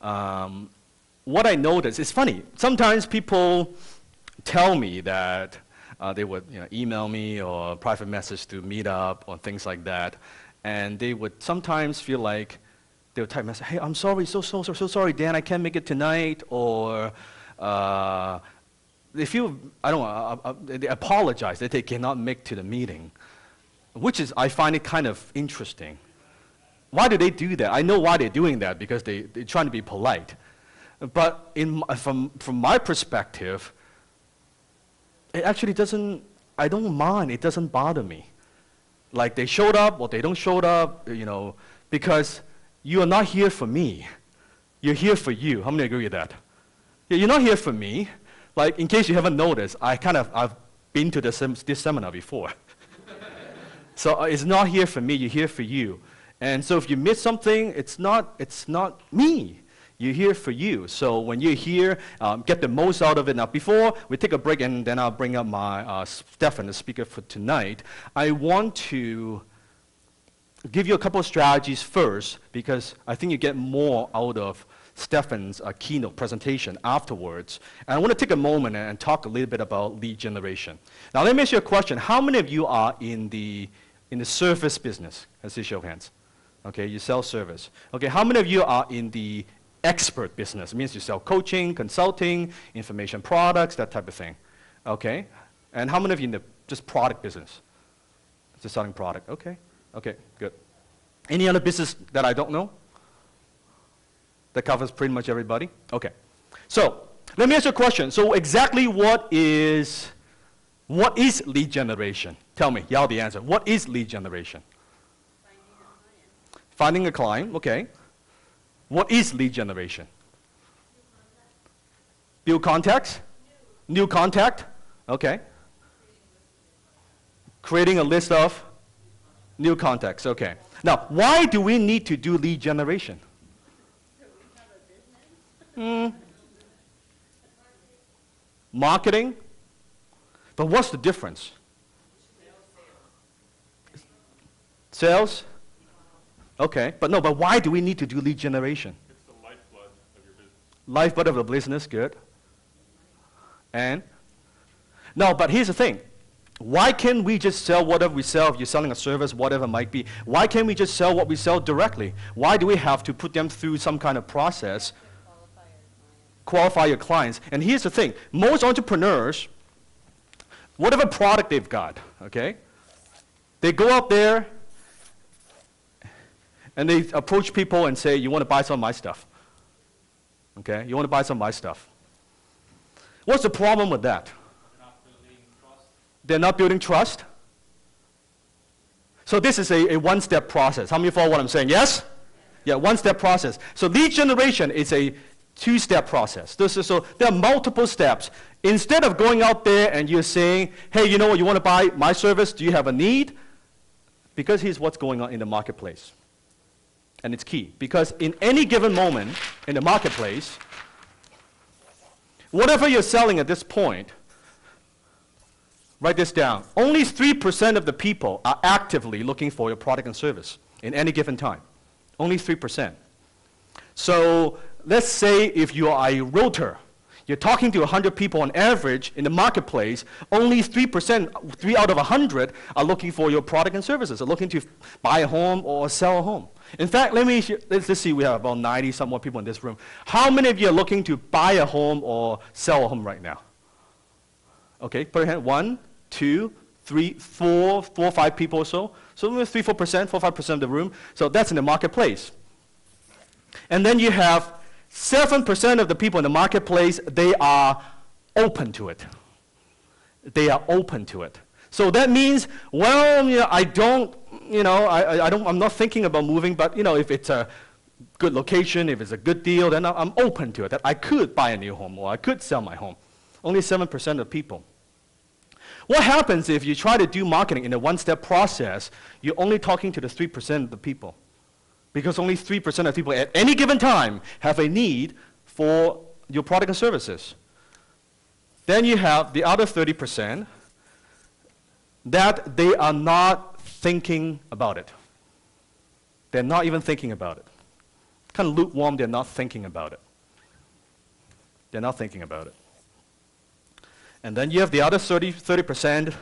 um, what I notice is funny. Sometimes people tell me that uh, they would you know, email me or private message to meet up or things like that, and they would sometimes feel like they would type message, "Hey, I'm sorry, so so so so sorry, Dan, I can't make it tonight," or uh, they feel I don't know, uh, uh, they apologize that they cannot make to the meeting, which is I find it kind of interesting. Why do they do that? I know why they're doing that because they, they're trying to be polite. But in, from, from my perspective, it actually doesn't, I don't mind, it doesn't bother me. Like they showed up or they don't show up, you know, because you are not here for me. You're here for you. How many agree with that? You're not here for me. Like, in case you haven't noticed, I kind of, I've been to this, this seminar before. so uh, it's not here for me, you're here for you. And so if you miss something, it's not, it's not me. You're here for you. So when you're here, um, get the most out of it. Now, before we take a break and then I'll bring up my uh, Stefan, the speaker for tonight, I want to give you a couple of strategies first because I think you get more out of Stefan's uh, keynote presentation afterwards. And I want to take a moment and talk a little bit about lead generation. Now, let me ask you a question. How many of you are in the, in the service business? Let's see show of hands. Okay, you sell service. Okay, how many of you are in the expert business? It means you sell coaching, consulting, information products, that type of thing. Okay, and how many of you in the just product business? Just selling product. Okay, okay, good. Any other business that I don't know? That covers pretty much everybody? Okay. So, let me ask you a question. So exactly what is, what is lead generation? Tell me, y'all the answer. What is lead generation? Finding a client, okay. What is lead generation? Build contacts? New contact? Okay. Creating a list of new contacts, okay. Now, why do we need to do lead generation? Hmm. Marketing? But what's the difference? Sales? Okay, but no, but why do we need to do lead generation? It's the lifeblood of your business. Lifeblood of the business, good. And? No, but here's the thing. Why can't we just sell whatever we sell? If you're selling a service, whatever it might be, why can't we just sell what we sell directly? Why do we have to put them through some kind of process? Qualify your clients. And here's the thing most entrepreneurs, whatever product they've got, okay, they go out there and they approach people and say, You want to buy some of my stuff? Okay? You want to buy some of my stuff. What's the problem with that? Not building trust. They're not building trust. So this is a, a one-step process. How many follow what I'm saying? Yes? Yeah, one-step process. So lead generation is a two-step process. This is, so there are multiple steps. Instead of going out there and you're saying, hey, you know what, you want to buy my service? Do you have a need? Because here's what's going on in the marketplace. And it's key. Because in any given moment in the marketplace, whatever you're selling at this point, write this down. Only 3% of the people are actively looking for your product and service in any given time. Only 3%. So let's say if you are a realtor, you're talking to 100 people on average in the marketplace, only 3%, 3 out of 100 are looking for your product and services, are looking to buy a home or sell a home. In fact, let me, let's, let's see, we have about 90 some more people in this room. How many of you are looking to buy a home or sell a home right now? Okay, put your hand, one, two, three, four, four, five people or so. So three, four percent, four, five percent of the room. So that's in the marketplace. And then you have 7% of the people in the marketplace, they are open to it. They are open to it. So that means, well, you know, I don't, you know, I, I don't, I'm not thinking about moving, but, you know, if it's a good location, if it's a good deal, then I'm open to it, that I could buy a new home or I could sell my home. Only 7% of people. What happens if you try to do marketing in a one-step process, you're only talking to the 3% of the people? because only 3% of people at any given time have a need for your product and services. Then you have the other 30% that they are not thinking about it. They're not even thinking about it. kind of lukewarm, they're not thinking about it. They're not thinking about it. And then you have the other 30, 30%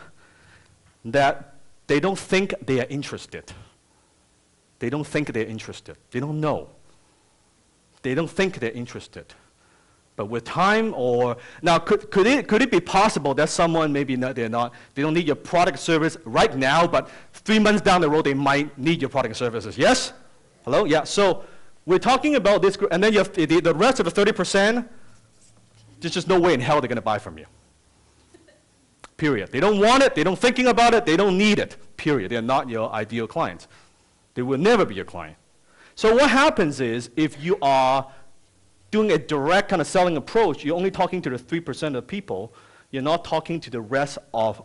that they don't think they are interested. They don't think they're interested. They don't know. They don't think they're interested. But with time or now could, could, it, could it be possible that someone maybe not, they're not they don't need your product service right now but three months down the road they might need your product services? Yes? Hello? Yeah so we're talking about this group and then you have the, the rest of the 30% there's just no way in hell they're to buy from you. Period. They don't want it they don't thinking about it they don't need it. Period. They're not your ideal clients. They will never be your client. So what happens is if you are doing a direct kind of selling approach, you're only talking to the 3% of people. You're not talking to the rest of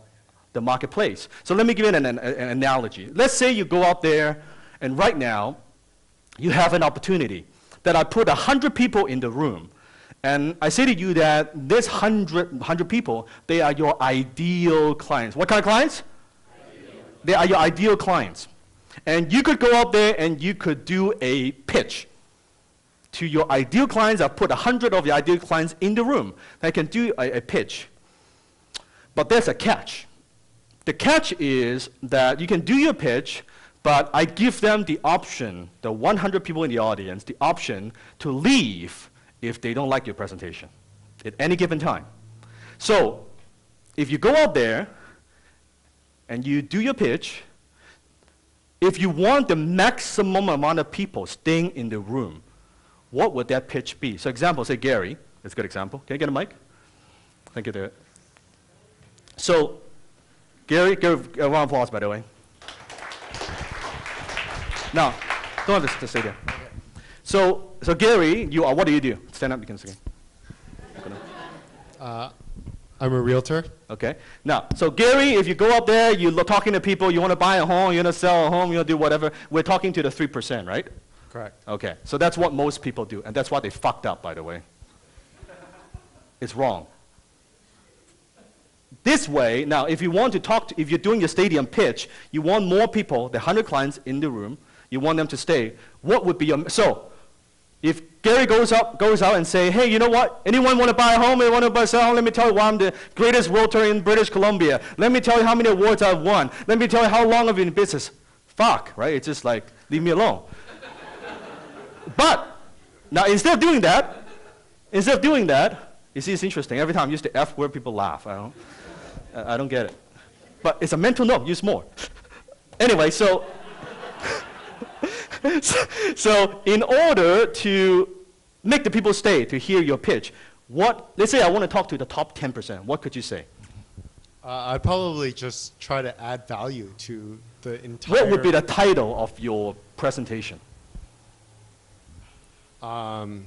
the marketplace. So let me give you an, an, an analogy. Let's say you go out there, and right now, you have an opportunity that I put 100 people in the room. And I say to you that this 100, 100 people, they are your ideal clients. What kind of clients? Ideal. They are your ideal clients. And you could go out there and you could do a pitch to your ideal clients. I put 100 of your ideal clients in the room. They can do a, a pitch. But there's a catch. The catch is that you can do your pitch, but I give them the option, the 100 people in the audience, the option to leave if they don't like your presentation at any given time. So if you go out there and you do your pitch, if you want the maximum amount of people staying in the room, what would that pitch be? So example, say Gary. That's a good example. Can I get a mic? Thank you, David. So Gary, give a round of applause, by the way. now, don't have to, to stay there. So, so Gary, you are, what do you do? Stand up, you can say. Uh, I'm a realtor. Okay. Now, so Gary, if you go up there, you're talking to people, you want to buy a home, you want to sell a home, you want to do whatever, we're talking to the 3%, right? Correct. Okay, so that's what most people do, and that's why they fucked up, by the way. it's wrong. This way, now, if you want to talk, to, if you're doing your stadium pitch, you want more people, the 100 clients in the room, you want them to stay. What would be your, so, if Gary goes up, goes out and say, hey, you know what? Anyone want to buy a home? Anyone want to buy a home? Let me tell you why I'm the greatest realtor in British Columbia. Let me tell you how many awards I've won. Let me tell you how long I've been in business. Fuck, right? It's just like, leave me alone. But, now instead of doing that, instead of doing that, you see, it's interesting. Every time I use the F word, people laugh. I don't, I don't get it. But it's a mental note, use more. anyway, so, so, so in order to make the people stay to hear your pitch, what, let's say I want to talk to the top 10%, what could you say? Uh, I'd probably just try to add value to the entire. What would be the title of your presentation? Um,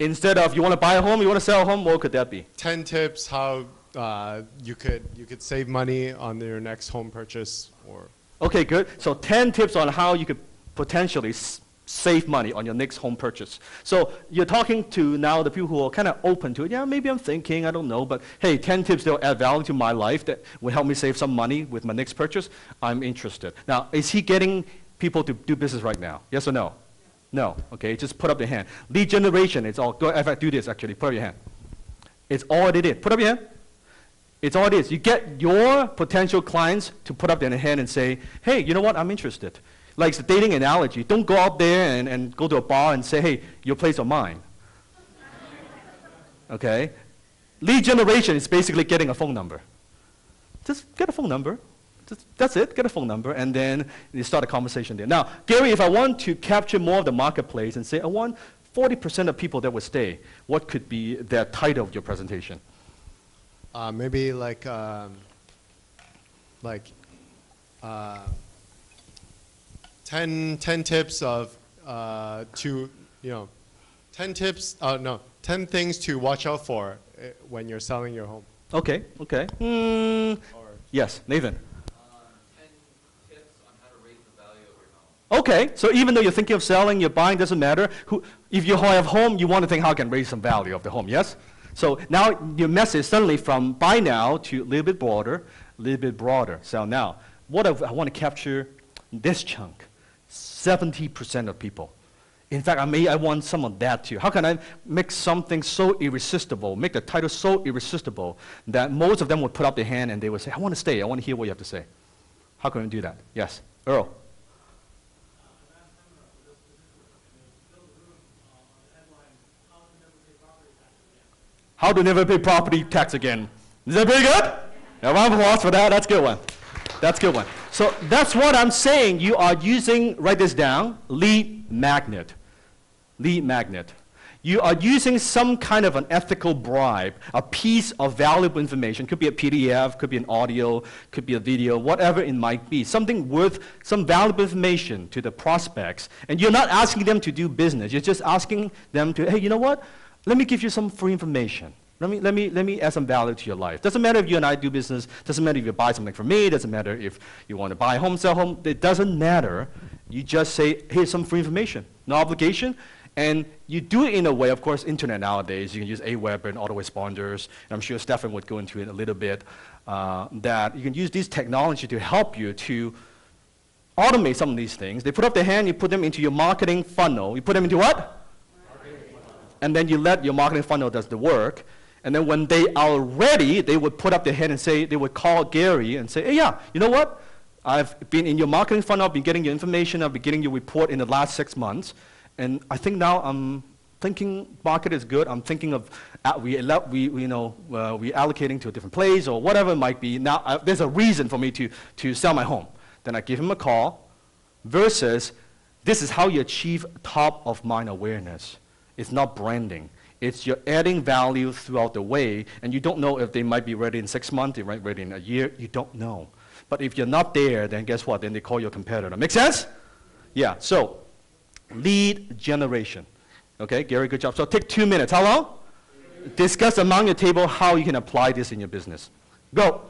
Instead of you want to buy a home, you want to sell a home, what could that be? 10 tips how uh, you could you could save money on your next home purchase or Okay, good. So 10 tips on how you could potentially save money on your next home purchase. So you're talking to now the people who are kind of open to it. Yeah, maybe I'm thinking, I don't know, but hey, 10 tips that will add value to my life that will help me save some money with my next purchase. I'm interested. Now, is he getting people to do business right now? Yes or no? No, okay, just put up your hand. Lead generation, it's all, go, in fact, do this actually, put up your hand. It's all it is. Put up your hand. It's all it is. You get your potential clients to put up their hand and say, hey, you know what, I'm interested. Like the dating analogy, don't go out there and, and go to a bar and say, hey, your place or mine. okay? Lead generation is basically getting a phone number. Just get a phone number. Just, that's it, get a phone number, and then you start a conversation there. Now, Gary, if I want to capture more of the marketplace and say, I want 40% of people that would stay, what could be the title of your presentation? uh, maybe like um, like uh, 10, 10 tips of uh, to you know 10 tips uh, no 10 things to watch out for uh, when you're selling your home Okay, okay. Or yes, Nathan. Um, 10 tips on how to raise the value of your home. Okay, so even though you're thinking of selling, you're buying, doesn't matter. Who, if you have home, you want to think how I can raise some value of the home, yes? So now your message suddenly from buy now to a little bit broader, a little bit broader. So now, what if I want to capture this chunk? 70% of people. In fact, I may I want some of that too. How can I make something so irresistible, make the title so irresistible that most of them would put up their hand and they would say, I want to stay, I want to hear what you have to say. How can we do that? Yes, Earl. How to never pay property tax again. Is that pretty good? A round of applause for that. That's a good one. That's a good one. So that's what I'm saying. You are using, write this down, lead magnet. Lead magnet. You are using some kind of an ethical bribe, a piece of valuable information, could be a PDF, could be an audio, could be a video, whatever it might be, something worth some valuable information to the prospects. And you're not asking them to do business, you're just asking them to, hey, you know what? Let me give you some free information. Let me, let, me, let me add some value to your life. Doesn't matter if you and I do business, doesn't matter if you buy something from me, doesn't matter if you want to buy a home, sell home, it doesn't matter. You just say, here's some free information, no obligation. And you do it in a way, of course, internet nowadays, you can use Aweber and autoresponders, and I'm sure Stefan would go into it a little bit, uh, that you can use these technology to help you to automate some of these things. They put up their hand, you put them into your marketing funnel. You put them into what? And then you let your marketing funnel does the work. And then when they are ready, they would put up their hand and say, they would call Gary and say, hey, yeah, you know what? I've been in your marketing funnel, I've been getting your information, I've been getting your report in the last six months. And I think now I'm thinking market is good. I'm thinking of, uh, we, we, you know, uh, we allocating to a different place or whatever it might be. Now uh, there's a reason for me to, to sell my home. Then I give him a call versus this is how you achieve top of mind awareness. It's not branding. It's you're adding value throughout the way, and you don't know if they might be ready in six months, they might be ready in a year. You don't know. But if you're not there, then guess what? Then they call your competitor. Make sense? Yeah. So, lead generation. Okay, Gary, good job. So take two minutes. How long? Discuss among your table how you can apply this in your business. Go.